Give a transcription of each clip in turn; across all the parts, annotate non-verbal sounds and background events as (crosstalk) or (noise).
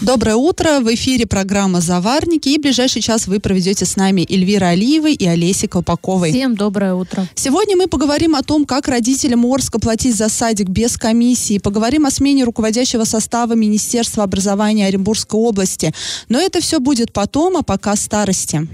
Доброе утро. В эфире программа «Заварники». И ближайший час вы проведете с нами Эльвира Алиевой и Олесей Колпаковой. Всем доброе утро. Сегодня мы поговорим о том, как родителям Орска платить за садик без комиссии. Поговорим о смене руководящего состава Министерства образования Оренбургской области. Но это все будет потом, а пока старости.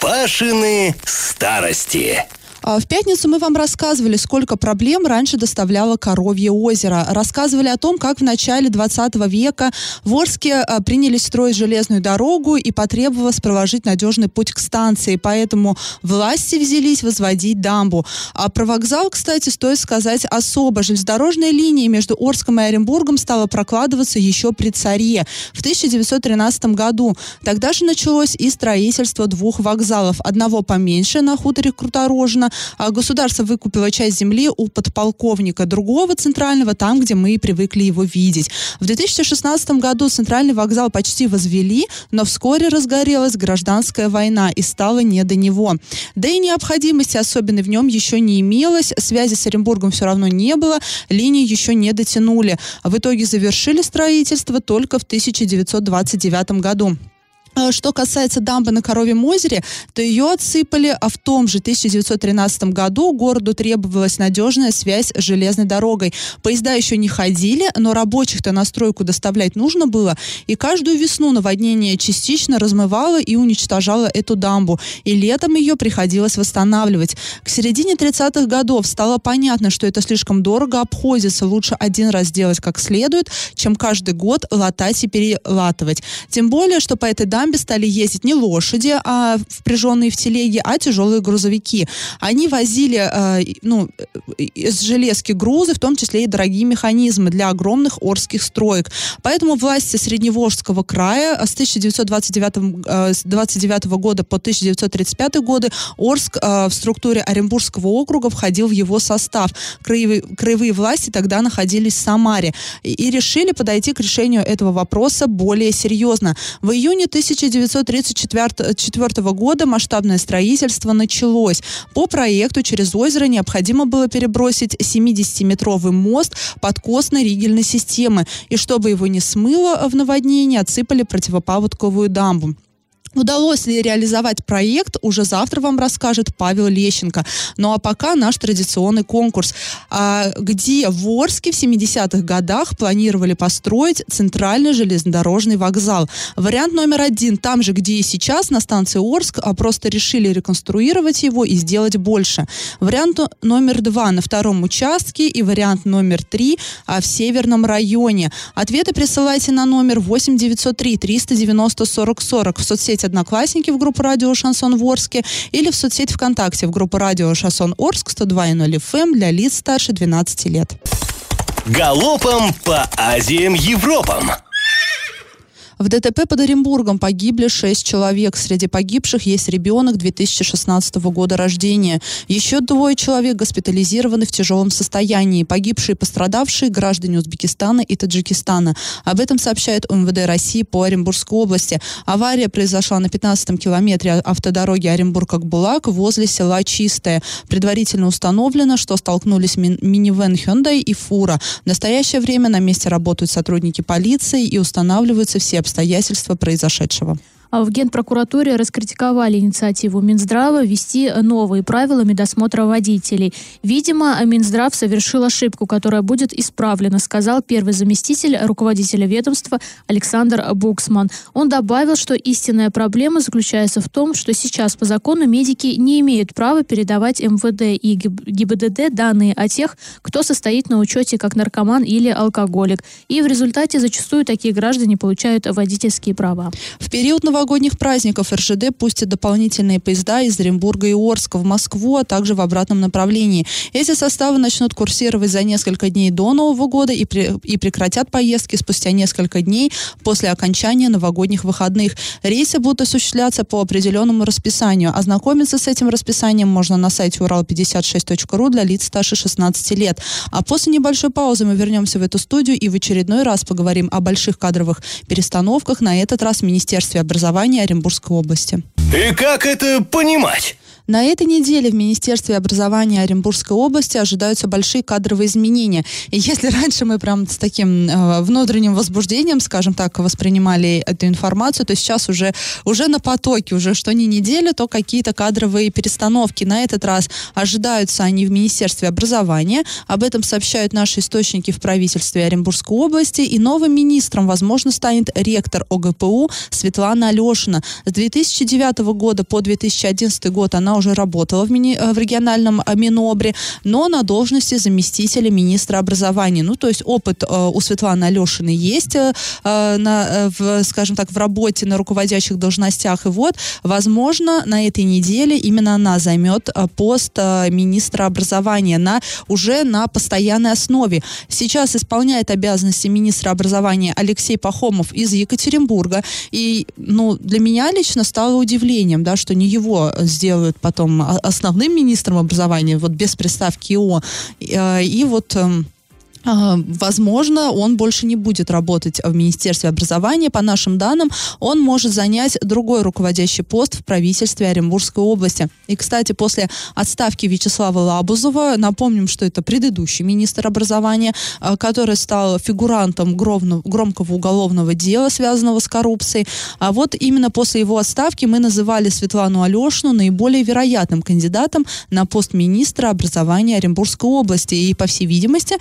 Пашины старости. А, в пятницу мы вам рассказывали, сколько проблем раньше доставляло Коровье озеро. Рассказывали о том, как в начале 20 века в Орске а, принялись строить железную дорогу и потребовалось проложить надежный путь к станции. Поэтому власти взялись возводить дамбу. А про вокзал, кстати, стоит сказать особо. Железнодорожная линия между Орском и Оренбургом стала прокладываться еще при царе в 1913 году. Тогда же началось и строительство двух вокзалов. Одного поменьше на хуторе Круторожно, а государство выкупило часть земли у подполковника другого центрального, там, где мы привыкли его видеть. В 2016 году центральный вокзал почти возвели, но вскоре разгорелась гражданская война и стало не до него. Да и необходимости особенной в нем еще не имелось, связи с Оренбургом все равно не было, линии еще не дотянули. В итоге завершили строительство только в 1929 году. А что касается дамбы на Коровьем озере, то ее отсыпали, а в том же 1913 году городу требовалась надежная связь с железной дорогой. Поезда еще не ходили, но рабочих-то на стройку доставлять нужно было, и каждую весну наводнение частично размывало и уничтожало эту дамбу, и летом ее приходилось восстанавливать. К середине 30-х годов стало понятно, что это слишком дорого обходится, лучше один раз делать как следует, чем каждый год латать и перелатывать. Тем более, что по этой дамбе дамбе стали ездить не лошади, а впряженные в телеги, а тяжелые грузовики. Они возили э, ну, из железки грузы, в том числе и дорогие механизмы для огромных орских строек. Поэтому власти Средневолжского края с 1929 э, 29 года по 1935 годы Орск э, в структуре Оренбургского округа входил в его состав. Краевые, краевые власти тогда находились в Самаре и, и решили подойти к решению этого вопроса более серьезно. В июне 19 1934 года масштабное строительство началось. По проекту через озеро необходимо было перебросить 70-метровый мост подкосной ригельной системы. И чтобы его не смыло в наводнении, отсыпали противопаводковую дамбу. Удалось ли реализовать проект, уже завтра вам расскажет Павел Лещенко. Ну а пока наш традиционный конкурс, а, где в Орске в 70-х годах планировали построить центральный железнодорожный вокзал. Вариант номер один, там же, где и сейчас, на станции Орск, а просто решили реконструировать его и сделать больше. Вариант номер два на втором участке и вариант номер три а, в северном районе. Ответы присылайте на номер 8 903 390 40 40 в соцсети соцсеть «Одноклассники» в группу «Радио Шансон Ворске» или в соцсеть ВКонтакте в группу «Радио Шансон Орск» 102.0 FM для лиц старше 12 лет. Галопом по Азиям Европам! В ДТП под Оренбургом погибли шесть человек. Среди погибших есть ребенок 2016 года рождения. Еще двое человек госпитализированы в тяжелом состоянии. Погибшие и пострадавшие граждане Узбекистана и Таджикистана. Об этом сообщает МВД России по Оренбургской области. Авария произошла на 15-м километре автодороги Оренбург-Акбулак возле села Чистое. Предварительно установлено, что столкнулись ми- минивэн Hyundai и фура. В настоящее время на месте работают сотрудники полиции и устанавливаются все обстоятельства произошедшего. А в Генпрокуратуре раскритиковали инициативу Минздрава ввести новые правила медосмотра водителей. Видимо, Минздрав совершил ошибку, которая будет исправлена, сказал первый заместитель руководителя ведомства Александр Буксман. Он добавил, что истинная проблема заключается в том, что сейчас по закону медики не имеют права передавать МВД и ГИБДД данные о тех, кто состоит на учете как наркоман или алкоголик. И в результате зачастую такие граждане получают водительские права. В период новогодних праздников РЖД пустит дополнительные поезда из Оренбурга и Орска в Москву, а также в обратном направлении. Эти составы начнут курсировать за несколько дней до Нового года и, при, и прекратят поездки спустя несколько дней после окончания новогодних выходных. Рейсы будут осуществляться по определенному расписанию. Ознакомиться с этим расписанием можно на сайте урал56.ру для лиц старше 16 лет. А после небольшой паузы мы вернемся в эту студию и в очередной раз поговорим о больших кадровых перестановках, на этот раз в Министерстве образования Оренбургской области. И как это понимать? На этой неделе в Министерстве образования Оренбургской области ожидаются большие кадровые изменения. И если раньше мы прям с таким э, внутренним возбуждением, скажем так, воспринимали эту информацию, то сейчас уже, уже на потоке, уже что не неделя, то какие-то кадровые перестановки. На этот раз ожидаются они в Министерстве образования. Об этом сообщают наши источники в правительстве Оренбургской области. И новым министром, возможно, станет ректор ОГПУ Светлана Алешина. С 2009 года по 2011 год она уже работала в, мини, э, в региональном э, Минобре, но на должности заместителя министра образования. Ну, то есть опыт э, у Светланы Алешиной есть, на, в, скажем так, в работе на руководящих должностях. И вот, возможно, на этой неделе именно она займет пост министра образования на, уже на постоянной основе. Сейчас исполняет обязанности министра образования Алексей Пахомов из Екатеринбурга. И ну, для меня лично стало удивлением, да, что не его сделают потом основным министром образования, вот без приставки ИО. Э, и вот эм, Возможно, он больше не будет работать в Министерстве образования. По нашим данным, он может занять другой руководящий пост в правительстве Оренбургской области. И, кстати, после отставки Вячеслава Лабузова, напомним, что это предыдущий министр образования, а, который стал фигурантом громкого уголовного дела, связанного с коррупцией. А вот именно после его отставки мы называли Светлану Алешину наиболее вероятным кандидатом на пост министра образования Оренбургской области. И, по всей видимости,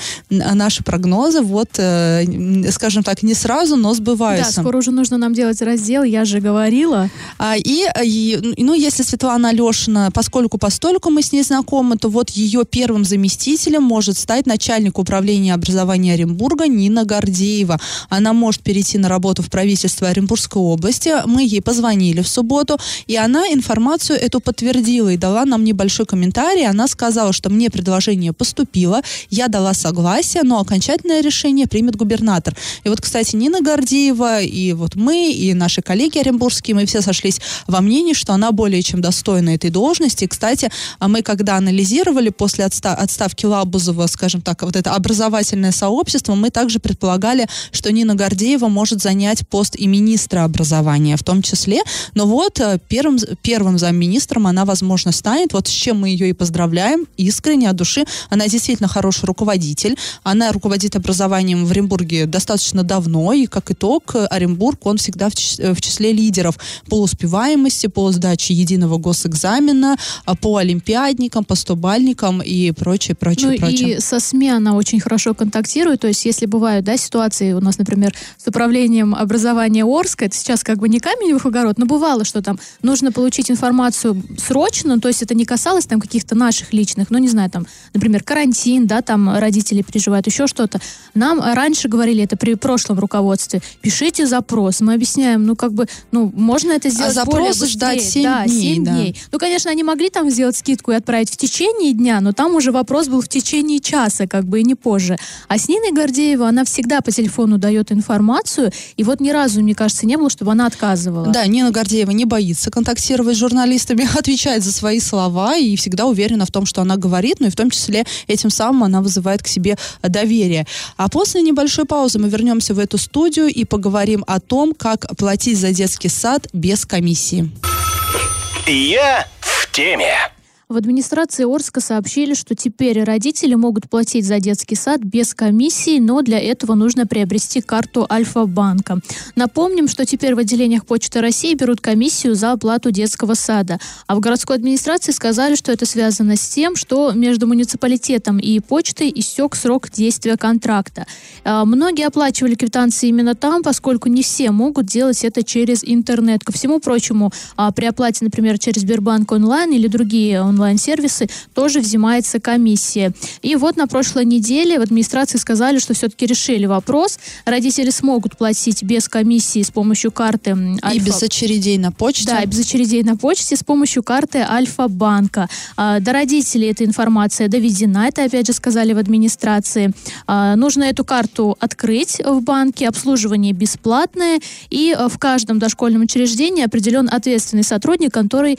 наши прогнозы, вот, э, скажем так, не сразу, но сбываются. Да, скоро уже нужно нам делать раздел, я же говорила. А, и, и, ну, если Светлана Алешина, поскольку постольку мы с ней знакомы, то вот ее первым заместителем может стать начальник управления образования Оренбурга Нина Гордеева. Она может перейти на работу в правительство Оренбургской области. Мы ей позвонили в субботу, и она информацию эту подтвердила и дала нам небольшой комментарий. Она сказала, что мне предложение поступило, я дала согласие, но окончательное решение примет губернатор. И вот, кстати, Нина Гордеева и вот мы, и наши коллеги оренбургские, мы все сошлись во мнении, что она более чем достойна этой должности. Кстати, а мы когда анализировали после отста- отставки Лабузова, скажем так, вот это образовательное сообщество, мы также предполагали, что Нина Гордеева может занять пост и министра образования в том числе. Но вот э, первым, первым замминистром она, возможно, станет. Вот с чем мы ее и поздравляем искренне от души. Она действительно хороший руководитель. Руководит образованием в Оренбурге достаточно давно, и как итог Оренбург, он всегда в, числе лидеров по успеваемости, по сдаче единого госэкзамена, а, по олимпиадникам, по стобальникам и прочее, прочее, ну, прочее. И со СМИ она очень хорошо контактирует, то есть если бывают да, ситуации у нас, например, с управлением образования Орска, это сейчас как бы не камень в огород, но бывало, что там нужно получить информацию срочно, то есть это не касалось там каких-то наших личных, ну не знаю, там, например, карантин, да, там родители переживают бывает еще что-то. Нам раньше говорили, это при прошлом руководстве, пишите запрос. Мы объясняем, ну, как бы, ну, можно это сделать а запрос ждать 7 да, дней. 7 да. дней. Ну, конечно, они могли там сделать скидку и отправить в течение дня, но там уже вопрос был в течение часа, как бы, и не позже. А с Ниной Гордеевой она всегда по телефону дает информацию, и вот ни разу, мне кажется, не было, чтобы она отказывала. Да, Нина Гордеева не боится контактировать с журналистами, (laughs) отвечает за свои слова и всегда уверена в том, что она говорит, ну и в том числе этим самым она вызывает к себе доверия. А после небольшой паузы мы вернемся в эту студию и поговорим о том, как платить за детский сад без комиссии. Я в теме. В администрации Орска сообщили, что теперь родители могут платить за детский сад без комиссии, но для этого нужно приобрести карту Альфа-банка. Напомним, что теперь в отделениях Почты России берут комиссию за оплату детского сада. А в городской администрации сказали, что это связано с тем, что между муниципалитетом и почтой истек срок действия контракта. А, многие оплачивали квитанции именно там, поскольку не все могут делать это через интернет. Ко всему прочему, а, при оплате, например, через Сбербанк онлайн или другие онлайн-сервисы, тоже взимается комиссия. И вот на прошлой неделе в администрации сказали, что все-таки решили вопрос. Родители смогут платить без комиссии с помощью карты Альфа. И без очередей на почте. Да, без очередей на почте с помощью карты Альфа-банка. А, до родителей эта информация доведена, это опять же сказали в администрации. А, нужно эту карту открыть в банке, обслуживание бесплатное, и а, в каждом дошкольном учреждении определен ответственный сотрудник, который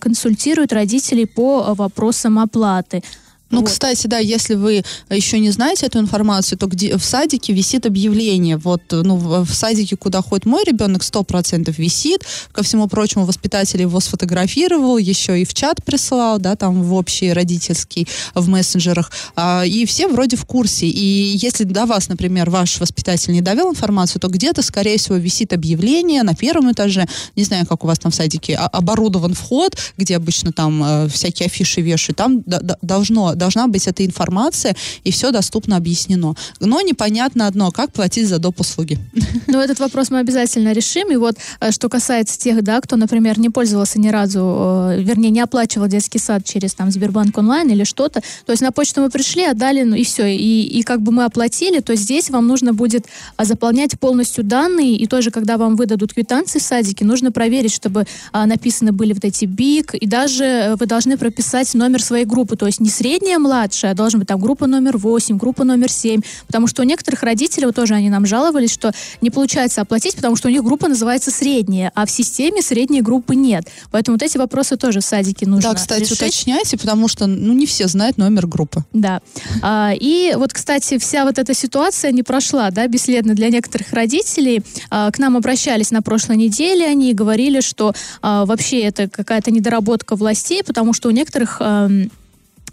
консультирует родителей по вопросам оплаты. Ну, вот. кстати, да, если вы еще не знаете эту информацию, то где в садике висит объявление. Вот, ну, в, садике, куда ходит мой ребенок, сто процентов висит. Ко всему прочему, воспитатель его сфотографировал, еще и в чат присылал, да, там в общий родительский, в мессенджерах. А, и все вроде в курсе. И если до вас, например, ваш воспитатель не довел информацию, то где-то, скорее всего, висит объявление на первом этаже. Не знаю, как у вас там в садике а, оборудован вход, где обычно там э, всякие афиши вешают. Там должно должна быть эта информация, и все доступно объяснено. Но непонятно одно, как платить за доп. услуги. (laughs) Ну, этот вопрос мы обязательно решим. И вот, э, что касается тех, да, кто, например, не пользовался ни разу, э, вернее, не оплачивал детский сад через там Сбербанк онлайн или что-то, то есть на почту мы пришли, отдали, ну и все, и, и как бы мы оплатили, то здесь вам нужно будет а, заполнять полностью данные, и тоже, когда вам выдадут квитанции в садике, нужно проверить, чтобы а, написаны были вот эти БИК, и даже э, вы должны прописать номер своей группы, то есть не средний средняя младшая, должна быть там группа номер 8, группа номер 7, потому что у некоторых родителей, вот тоже они нам жаловались, что не получается оплатить, потому что у них группа называется средняя, а в системе средней группы нет. Поэтому вот эти вопросы тоже в садике нужно Да, кстати, решить. уточняйте, потому что ну, не все знают номер группы. Да. А, и вот, кстати, вся вот эта ситуация не прошла, да, бесследно для некоторых родителей. А, к нам обращались на прошлой неделе, они говорили, что а, вообще это какая-то недоработка властей, потому что у некоторых а,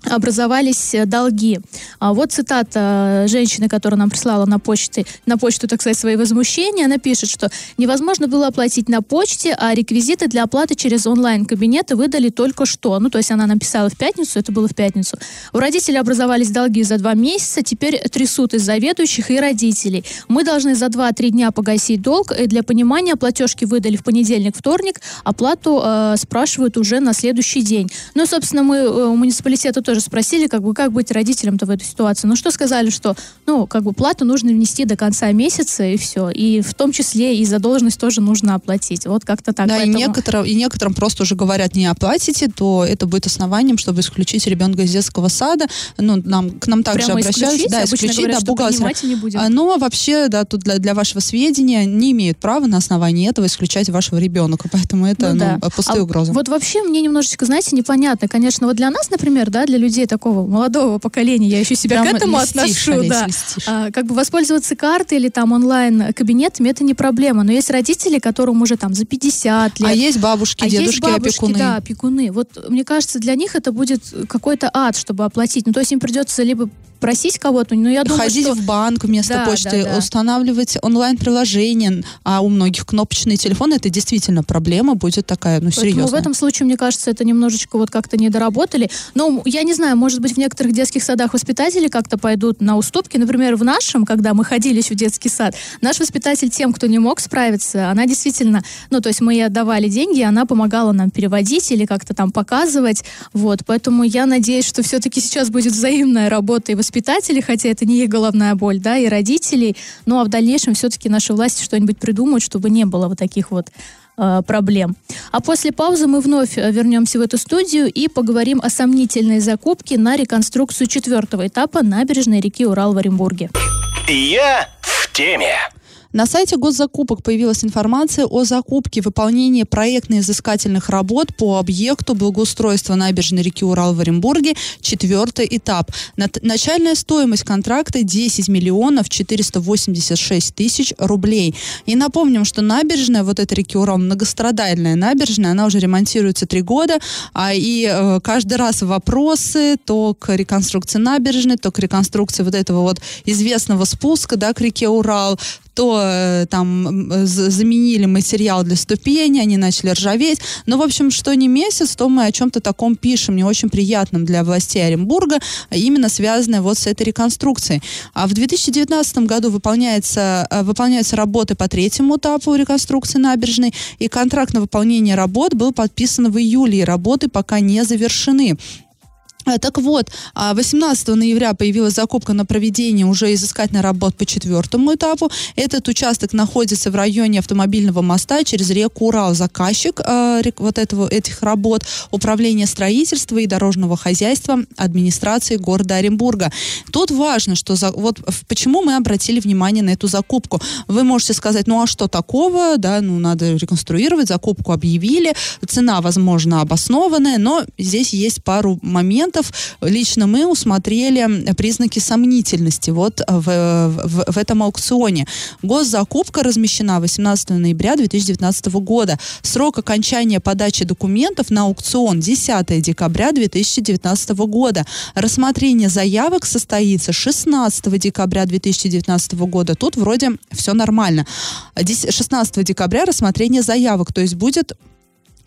образовались э, долги. А вот цитата э, женщины, которая нам прислала на почте, на почту, так сказать, свои возмущения. Она пишет, что невозможно было оплатить на почте, а реквизиты для оплаты через онлайн-кабинеты выдали только что. Ну, то есть она написала в пятницу, это было в пятницу. У родителей образовались долги за два месяца, теперь трясут из заведующих и родителей. Мы должны за два-три дня погасить долг. И для понимания, платежки выдали в понедельник, вторник, оплату э, спрашивают уже на следующий день. Ну, собственно, мы э, у муниципалитета тоже тоже спросили, как бы, как быть родителям-то в этой ситуации. Ну, что сказали, что, ну, как бы плату нужно внести до конца месяца, и все. И в том числе и задолженность тоже нужно оплатить. Вот как-то так. Да, Поэтому... и, некоторым, и некоторым просто уже говорят, не оплатите, то это будет основанием, чтобы исключить ребенка из детского сада. Ну, нам, к нам также Прямо обращаются. Исключить? Да, исключить, говорят, да, бухгалтера. Не будем. А, но вообще, да, тут для, для вашего сведения не имеют права на основании этого исключать вашего ребенка. Поэтому это ну, ну, да. пустые а угрозы. Вот вообще мне немножечко, знаете, непонятно. Конечно, вот для нас, например, да, для людей такого молодого поколения, я еще себя Прям к этому листишь, отношу, да. А, как бы воспользоваться картой или там онлайн-кабинетами, это не проблема. Но есть родители, которым уже там за 50 лет. А есть бабушки, а дедушки, есть бабушки, опекуны. да, опекуны. Вот мне кажется, для них это будет какой-то ад, чтобы оплатить. Ну, то есть им придется либо просить кого-то, но я думаю, Ходить что... в банк вместо да, почты, да, да. устанавливать онлайн-приложение, а у многих кнопочные телефоны, это действительно проблема будет такая, ну, серьезная. Поэтому в этом случае, мне кажется, это немножечко вот как-то не доработали. Но я не знаю, может быть, в некоторых детских садах воспитатели как-то пойдут на уступки. Например, в нашем, когда мы ходили еще в детский сад, наш воспитатель тем, кто не мог справиться, она действительно, ну, то есть мы ей отдавали деньги, она помогала нам переводить или как-то там показывать. Вот, поэтому я надеюсь, что все-таки сейчас будет взаимная работа и воспитателей, хотя это не их головная боль, да, и родителей. Ну, а в дальнейшем все-таки наши власти что-нибудь придумают, чтобы не было вот таких вот э, проблем. А после паузы мы вновь э, вернемся в эту студию и поговорим о сомнительной закупке на реконструкцию четвертого этапа набережной реки Урал в Оренбурге. Я в теме. На сайте госзакупок появилась информация о закупке выполнения проектно-изыскательных работ по объекту благоустройства набережной реки Урал в Оренбурге, четвертый этап. Начальная стоимость контракта 10 миллионов 486 тысяч рублей. И напомним, что набережная, вот эта реки Урал, многострадальная набережная, она уже ремонтируется три года, а и э, каждый раз вопросы то к реконструкции набережной, то к реконструкции вот этого вот известного спуска, да, к реке Урал, то э, там заменили материал для ступени, они начали ржаветь. Но, в общем, что не месяц, то мы о чем-то таком пишем, не очень приятном для властей Оренбурга, а именно связанное вот с этой реконструкцией. А в 2019 году выполняется, выполняются работы по третьему этапу реконструкции набережной, и контракт на выполнение работ был подписан в июле, и работы пока не завершены. Э, так вот, 18 а, ноября появилась закупка на проведение уже изыскательной работ по четвертому этапу. Этот участок находится в районе автомобильного моста через реку Урал. Заказчик э, вот этого, этих работ Управление строительства и дорожного хозяйства администрации города Оренбурга. Тут важно, что за, вот почему мы обратили внимание на эту закупку. Вы можете сказать, ну а что такого, да, ну надо реконструировать, закупку объявили, цена, возможно, обоснованная, но здесь есть пару моментов, документов лично мы усмотрели признаки сомнительности вот в, в, в этом аукционе. Госзакупка размещена 18 ноября 2019 года. Срок окончания подачи документов на аукцион 10 декабря 2019 года. Рассмотрение заявок состоится 16 декабря 2019 года. Тут вроде все нормально. 16 декабря рассмотрение заявок, то есть будет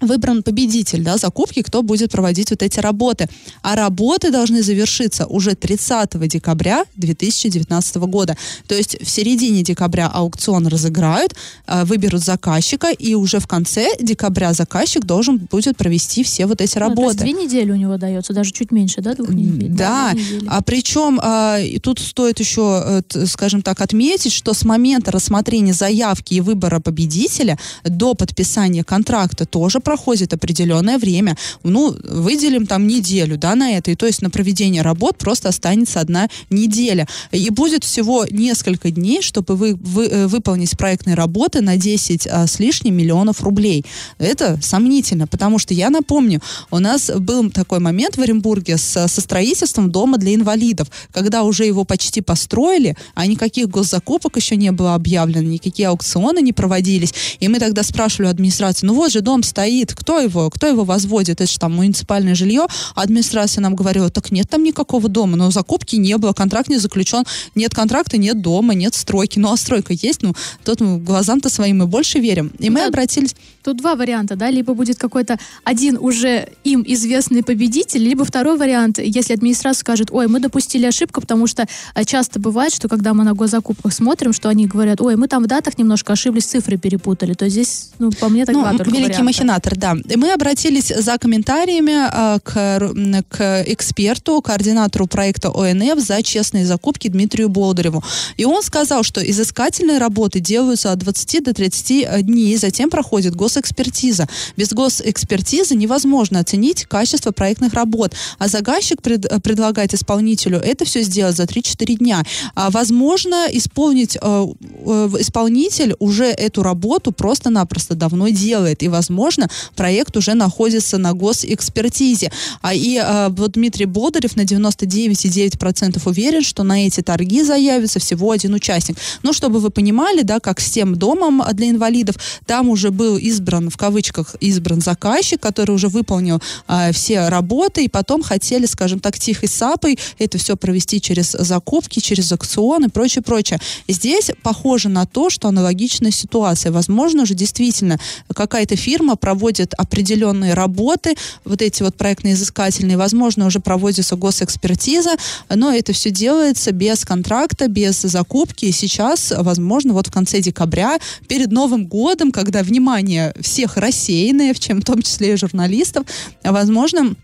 выбран победитель да, закупки, кто будет проводить вот эти работы. А работы должны завершиться уже 30 декабря 2019 года. То есть в середине декабря аукцион разыграют, э, выберут заказчика, и уже в конце декабря заказчик должен будет провести все вот эти работы. Ну, то есть две недели у него дается, даже чуть меньше, да, двух недель? Да, а причем а, тут стоит еще, э, скажем так, отметить, что с момента рассмотрения заявки и выбора победителя до подписания контракта тоже проходит определенное время. Ну, выделим там неделю, да, на это. И то есть на проведение работ просто останется одна неделя. И будет всего несколько дней, чтобы вы, вы э, выполнить проектные работы на 10 а, с лишним миллионов рублей. Это сомнительно, потому что я напомню, у нас был такой момент в Оренбурге с, со строительством дома для инвалидов, когда уже его почти построили, а никаких госзакупок еще не было объявлено, никакие аукционы не проводились. И мы тогда спрашивали администрацию, ну вот же дом стоит, стоит, кто его, кто его возводит, это же там муниципальное жилье, администрация нам говорила, так нет там никакого дома, но закупки не было, контракт не заключен, нет контракта, нет дома, нет стройки, ну а стройка есть, ну тут мы глазам-то своим мы больше верим. И мы да, обратились... Тут два варианта, да, либо будет какой-то один уже им известный победитель, либо второй вариант, если администрация скажет, ой, мы допустили ошибку, потому что э, часто бывает, что когда мы на госзакупках смотрим, что они говорят, ой, мы там в датах немножко ошиблись, цифры перепутали, то здесь, ну, по мне так ну, два великий варианта. махинатор театр, да. И мы обратились за комментариями э, к, к эксперту, координатору проекта ОНФ за честные закупки Дмитрию Болдыреву. И он сказал, что изыскательные работы делаются от 20 до 30 дней, затем проходит госэкспертиза. Без госэкспертизы невозможно оценить качество проектных работ, а заказчик пред, предлагает исполнителю это все сделать за 3-4 дня. А, возможно, исполнить, э, э, исполнитель уже эту работу просто-напросто давно делает, и, возможно, проект уже находится на госэкспертизе. А и а, вот Дмитрий Бодарев на 99,9% уверен, что на эти торги заявится всего один участник. Ну, чтобы вы понимали, да, как с тем домом для инвалидов, там уже был избран, в кавычках, избран заказчик, который уже выполнил а, все работы, и потом хотели, скажем так, тихой сапой это все провести через закупки, через аукционы и прочее, прочее. Здесь похоже на то, что аналогичная ситуация. Возможно, уже действительно какая-то фирма проводит проводит определенные работы, вот эти вот проектные изыскательные, возможно, уже проводится госэкспертиза, но это все делается без контракта, без закупки. И сейчас, возможно, вот в конце декабря, перед Новым годом, когда внимание всех рассеянное, в чем в том числе и журналистов, возможно,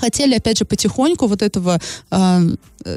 хотели, опять же, потихоньку вот этого э,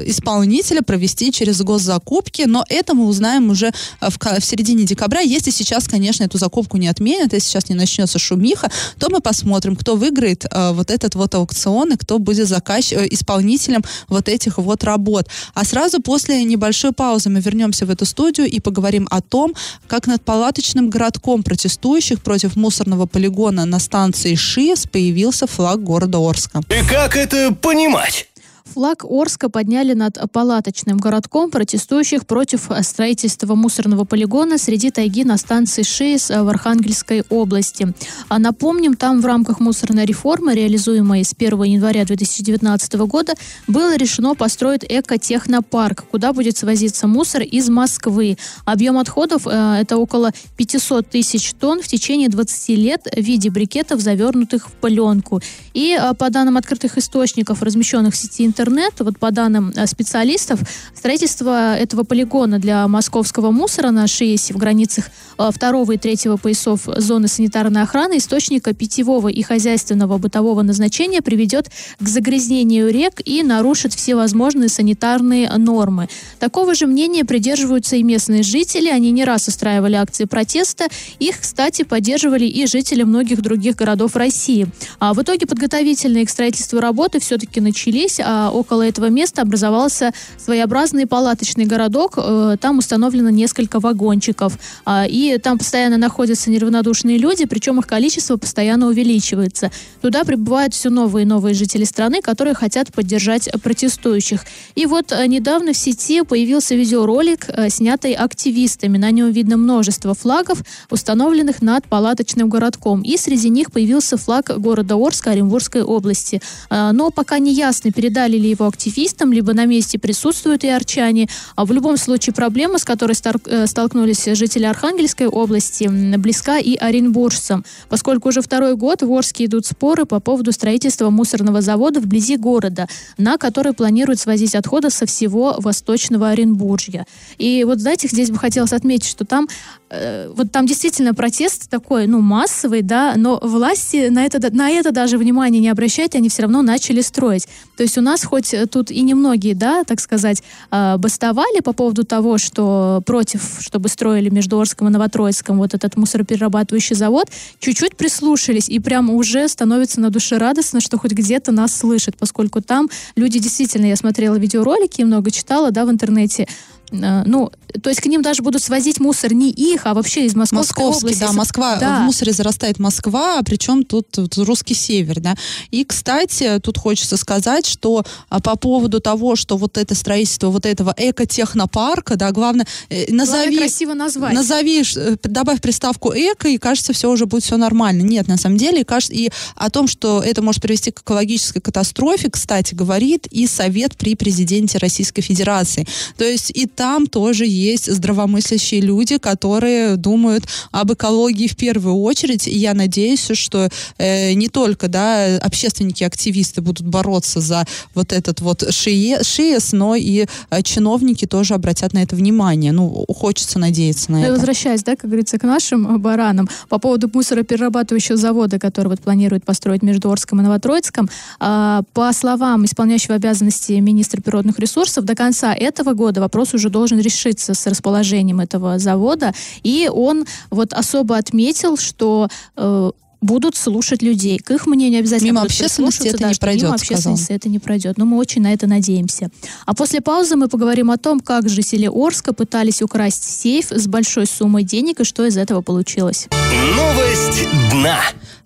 исполнителя провести через госзакупки, но это мы узнаем уже в, в середине декабря. Если сейчас, конечно, эту закупку не отменят, если сейчас не начнется шумиха, то мы посмотрим, кто выиграет э, вот этот вот аукцион и кто будет заказ, э, исполнителем вот этих вот работ. А сразу после небольшой паузы мы вернемся в эту студию и поговорим о том, как над палаточным городком протестующих против мусорного полигона на станции ШИС появился флаг города Орска. И как это понимать? Флаг Орска подняли над палаточным городком протестующих против строительства мусорного полигона среди тайги на станции ШИС в Архангельской области. А напомним, там в рамках мусорной реформы, реализуемой с 1 января 2019 года, было решено построить экотехнопарк, куда будет свозиться мусор из Москвы. Объем отходов э, это около 500 тысяч тонн в течение 20 лет в виде брикетов, завернутых в пленку. И э, по данным открытых источников, размещенных в сети интернет, интернет, вот по данным э, специалистов, строительство этого полигона для московского мусора на ШИЭСе в границах э, второго и третьего поясов зоны санитарной охраны источника питьевого и хозяйственного бытового назначения приведет к загрязнению рек и нарушит все возможные санитарные нормы. Такого же мнения придерживаются и местные жители. Они не раз устраивали акции протеста. Их, кстати, поддерживали и жители многих других городов России. А в итоге подготовительные к строительству работы все-таки начались, а около этого места образовался своеобразный палаточный городок. Э, там установлено несколько вагончиков. А, и там постоянно находятся неравнодушные люди, причем их количество постоянно увеличивается. Туда прибывают все новые и новые жители страны, которые хотят поддержать протестующих. И вот э, недавно в сети появился видеоролик, э, снятый активистами. На нем видно множество флагов, установленных над палаточным городком. И среди них появился флаг города Орска Оренбургской области. Но пока не ясно, передали ли его активистам, либо на месте присутствуют и арчане. А в любом случае проблема, с которой э, столкнулись жители Архангельской области, близка и оренбуржцам, поскольку уже второй год в Орске идут споры по поводу строительства мусорного завода вблизи города, на который планируют свозить отходы со всего восточного Оренбуржья. И вот, знаете, здесь бы хотелось отметить, что там вот там действительно протест такой, ну, массовый, да, но власти на это, на это даже внимание не обращают, они все равно начали строить. То есть у нас хоть тут и немногие, да, так сказать, э, бастовали по поводу того, что против, чтобы строили между Орском и Новотроицком вот этот мусороперерабатывающий завод, чуть-чуть прислушались, и прямо уже становится на душе радостно, что хоть где-то нас слышат, поскольку там люди действительно, я смотрела видеоролики и много читала, да, в интернете, Э, ну, то есть к ним даже будут свозить мусор не их, а вообще из Московской Московский, области. да, Москва, да. в мусоре зарастает Москва, а причем тут, тут русский север, да. И, кстати, тут хочется сказать, что а, по поводу того, что вот это строительство вот этого экотехнопарка, да, главное, э, назови... Главное красиво назвать. Назови, э, добавь приставку эко, и кажется, все уже будет все нормально. Нет, на самом деле, и, кажется, и о том, что это может привести к экологической катастрофе, кстати, говорит и Совет при президенте Российской Федерации. То есть и там тоже есть здравомыслящие люди, которые думают об экологии в первую очередь. И я надеюсь, что э, не только да, общественники, активисты будут бороться за вот этот вот ШИЭС, но и э, чиновники тоже обратят на это внимание. Ну, хочется надеяться на да, это. Возвращаясь, да, как говорится, к нашим э, баранам, по поводу мусороперерабатывающего завода, который вот планирует построить между Орском и Новотроицком, э, по словам исполняющего обязанности министра природных ресурсов, до конца этого года вопрос уже должен решиться с расположением этого завода. И он вот особо отметил, что э, будут слушать людей. К их мнению обязательно Мимо общественности это да, не пройдет, Мимо общественности сказал. это не пройдет. Но мы очень на это надеемся. А после паузы мы поговорим о том, как жители Орска пытались украсть сейф с большой суммой денег и что из этого получилось. Новость дна.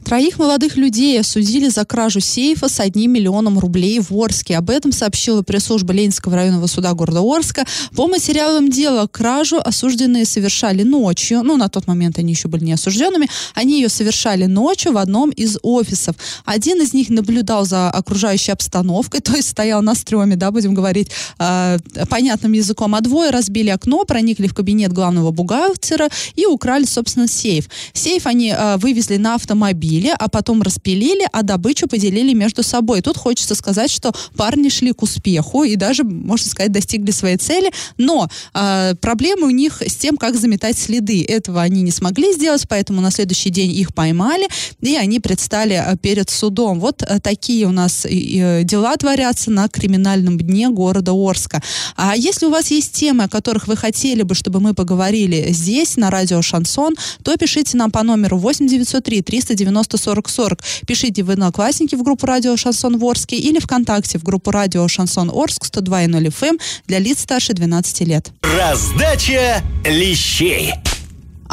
Троих молодых людей осудили за кражу сейфа с одним миллионом рублей в Орске. Об этом сообщила пресс-служба Ленинского районного суда города Орска. По материалам дела кражу осужденные совершали ночью. Ну, на тот момент они еще были не осужденными. Они ее совершали ночью в одном из офисов. Один из них наблюдал за окружающей обстановкой, (laughs) то есть стоял на стреме, да, будем говорить э, понятным языком. А двое разбили окно, проникли в кабинет главного бухгалтера и украли, собственно, сейф. Сейф они э, вывезли на автомобиль разбили, а потом распилили, а добычу поделили между собой. Тут хочется сказать, что парни шли к успеху и даже, можно сказать, достигли своей цели, но э, проблемы у них с тем, как заметать следы. Этого они не смогли сделать, поэтому на следующий день их поймали, и они предстали э, перед судом. Вот э, такие у нас э, дела творятся на криминальном дне города Орска. А если у вас есть темы, о которых вы хотели бы, чтобы мы поговорили здесь, на радио Шансон, то пишите нам по номеру 8903 390 90 40 40. Пишите в Одноклассники в группу Радио Шансон Ворске или ВКонтакте в группу Радио Шансон Орск 102.0 FM эм для лиц старше 12 лет. Раздача лещей.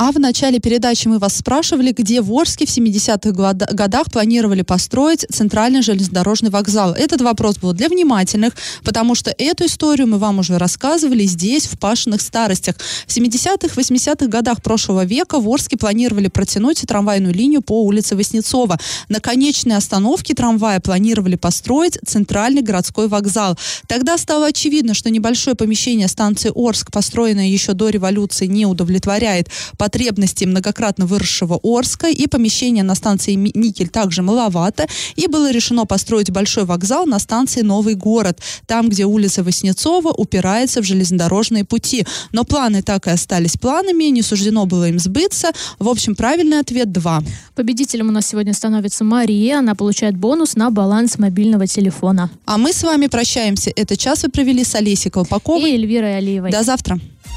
А в начале передачи мы вас спрашивали, где в Орске в 70-х годах планировали построить центральный железнодорожный вокзал. Этот вопрос был для внимательных, потому что эту историю мы вам уже рассказывали здесь, в Пашиных старостях. В 70-х, 80-х годах прошлого века в Орске планировали протянуть трамвайную линию по улице Воснецова. На конечной остановке трамвая планировали построить центральный городской вокзал. Тогда стало очевидно, что небольшое помещение станции Орск, построенное еще до революции, не удовлетворяет потребностей многократно выросшего Орска, и помещение на станции Никель также маловато, и было решено построить большой вокзал на станции Новый город, там, где улица Воснецова упирается в железнодорожные пути. Но планы так и остались планами, не суждено было им сбыться. В общем, правильный ответ 2. Победителем у нас сегодня становится Мария. Она получает бонус на баланс мобильного телефона. А мы с вами прощаемся. Этот час вы провели с Олесей Колпаковой и Эльвирой Алиевой. До завтра.